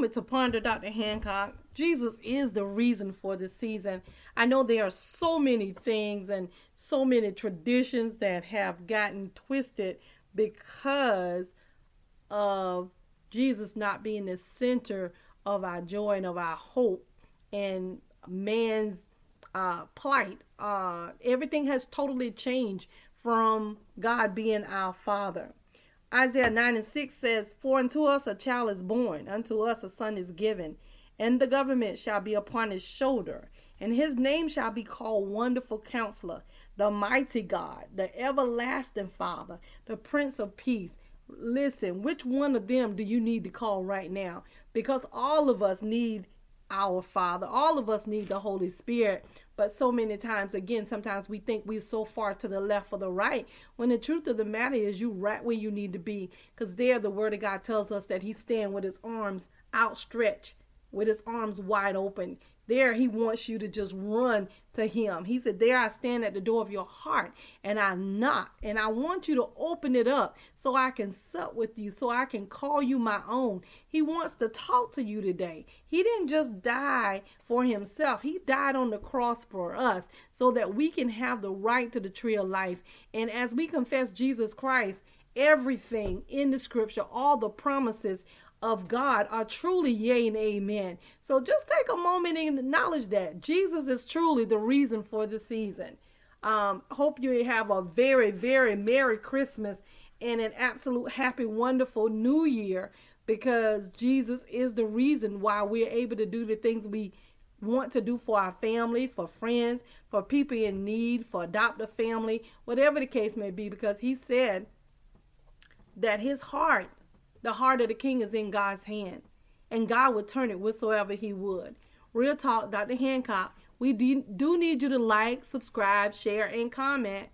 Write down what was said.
moment to ponder, Dr. Hancock. Jesus is the reason for this season. I know there are so many things and so many traditions that have gotten twisted because of Jesus not being the center of our joy and of our hope and man's uh, plight. Uh, everything has totally changed from God being our Father. Isaiah 9 and 6 says, For unto us a child is born, unto us a son is given, and the government shall be upon his shoulder, and his name shall be called Wonderful Counselor, the Mighty God, the Everlasting Father, the Prince of Peace. Listen, which one of them do you need to call right now? Because all of us need our Father. All of us need the Holy Spirit. But so many times, again, sometimes we think we're so far to the left or the right, when the truth of the matter is you right where you need to be. Because there, the Word of God tells us that He stand with His arms outstretched, with His arms wide open. There, he wants you to just run to him. He said, There I stand at the door of your heart and I knock. And I want you to open it up so I can sup with you, so I can call you my own. He wants to talk to you today. He didn't just die for himself, he died on the cross for us so that we can have the right to the tree of life. And as we confess Jesus Christ, everything in the scripture, all the promises of God are truly yea and amen. So just take a moment and acknowledge that Jesus is truly the reason for the season. Um, hope you have a very, very Merry Christmas and an absolute happy, wonderful New Year because Jesus is the reason why we're able to do the things we want to do for our family, for friends, for people in need, for adoptive family, whatever the case may be, because He said that His heart the heart of the king is in God's hand, and God would turn it whatsoever He would. Real talk, Dr. Hancock. We do need you to like, subscribe, share, and comment.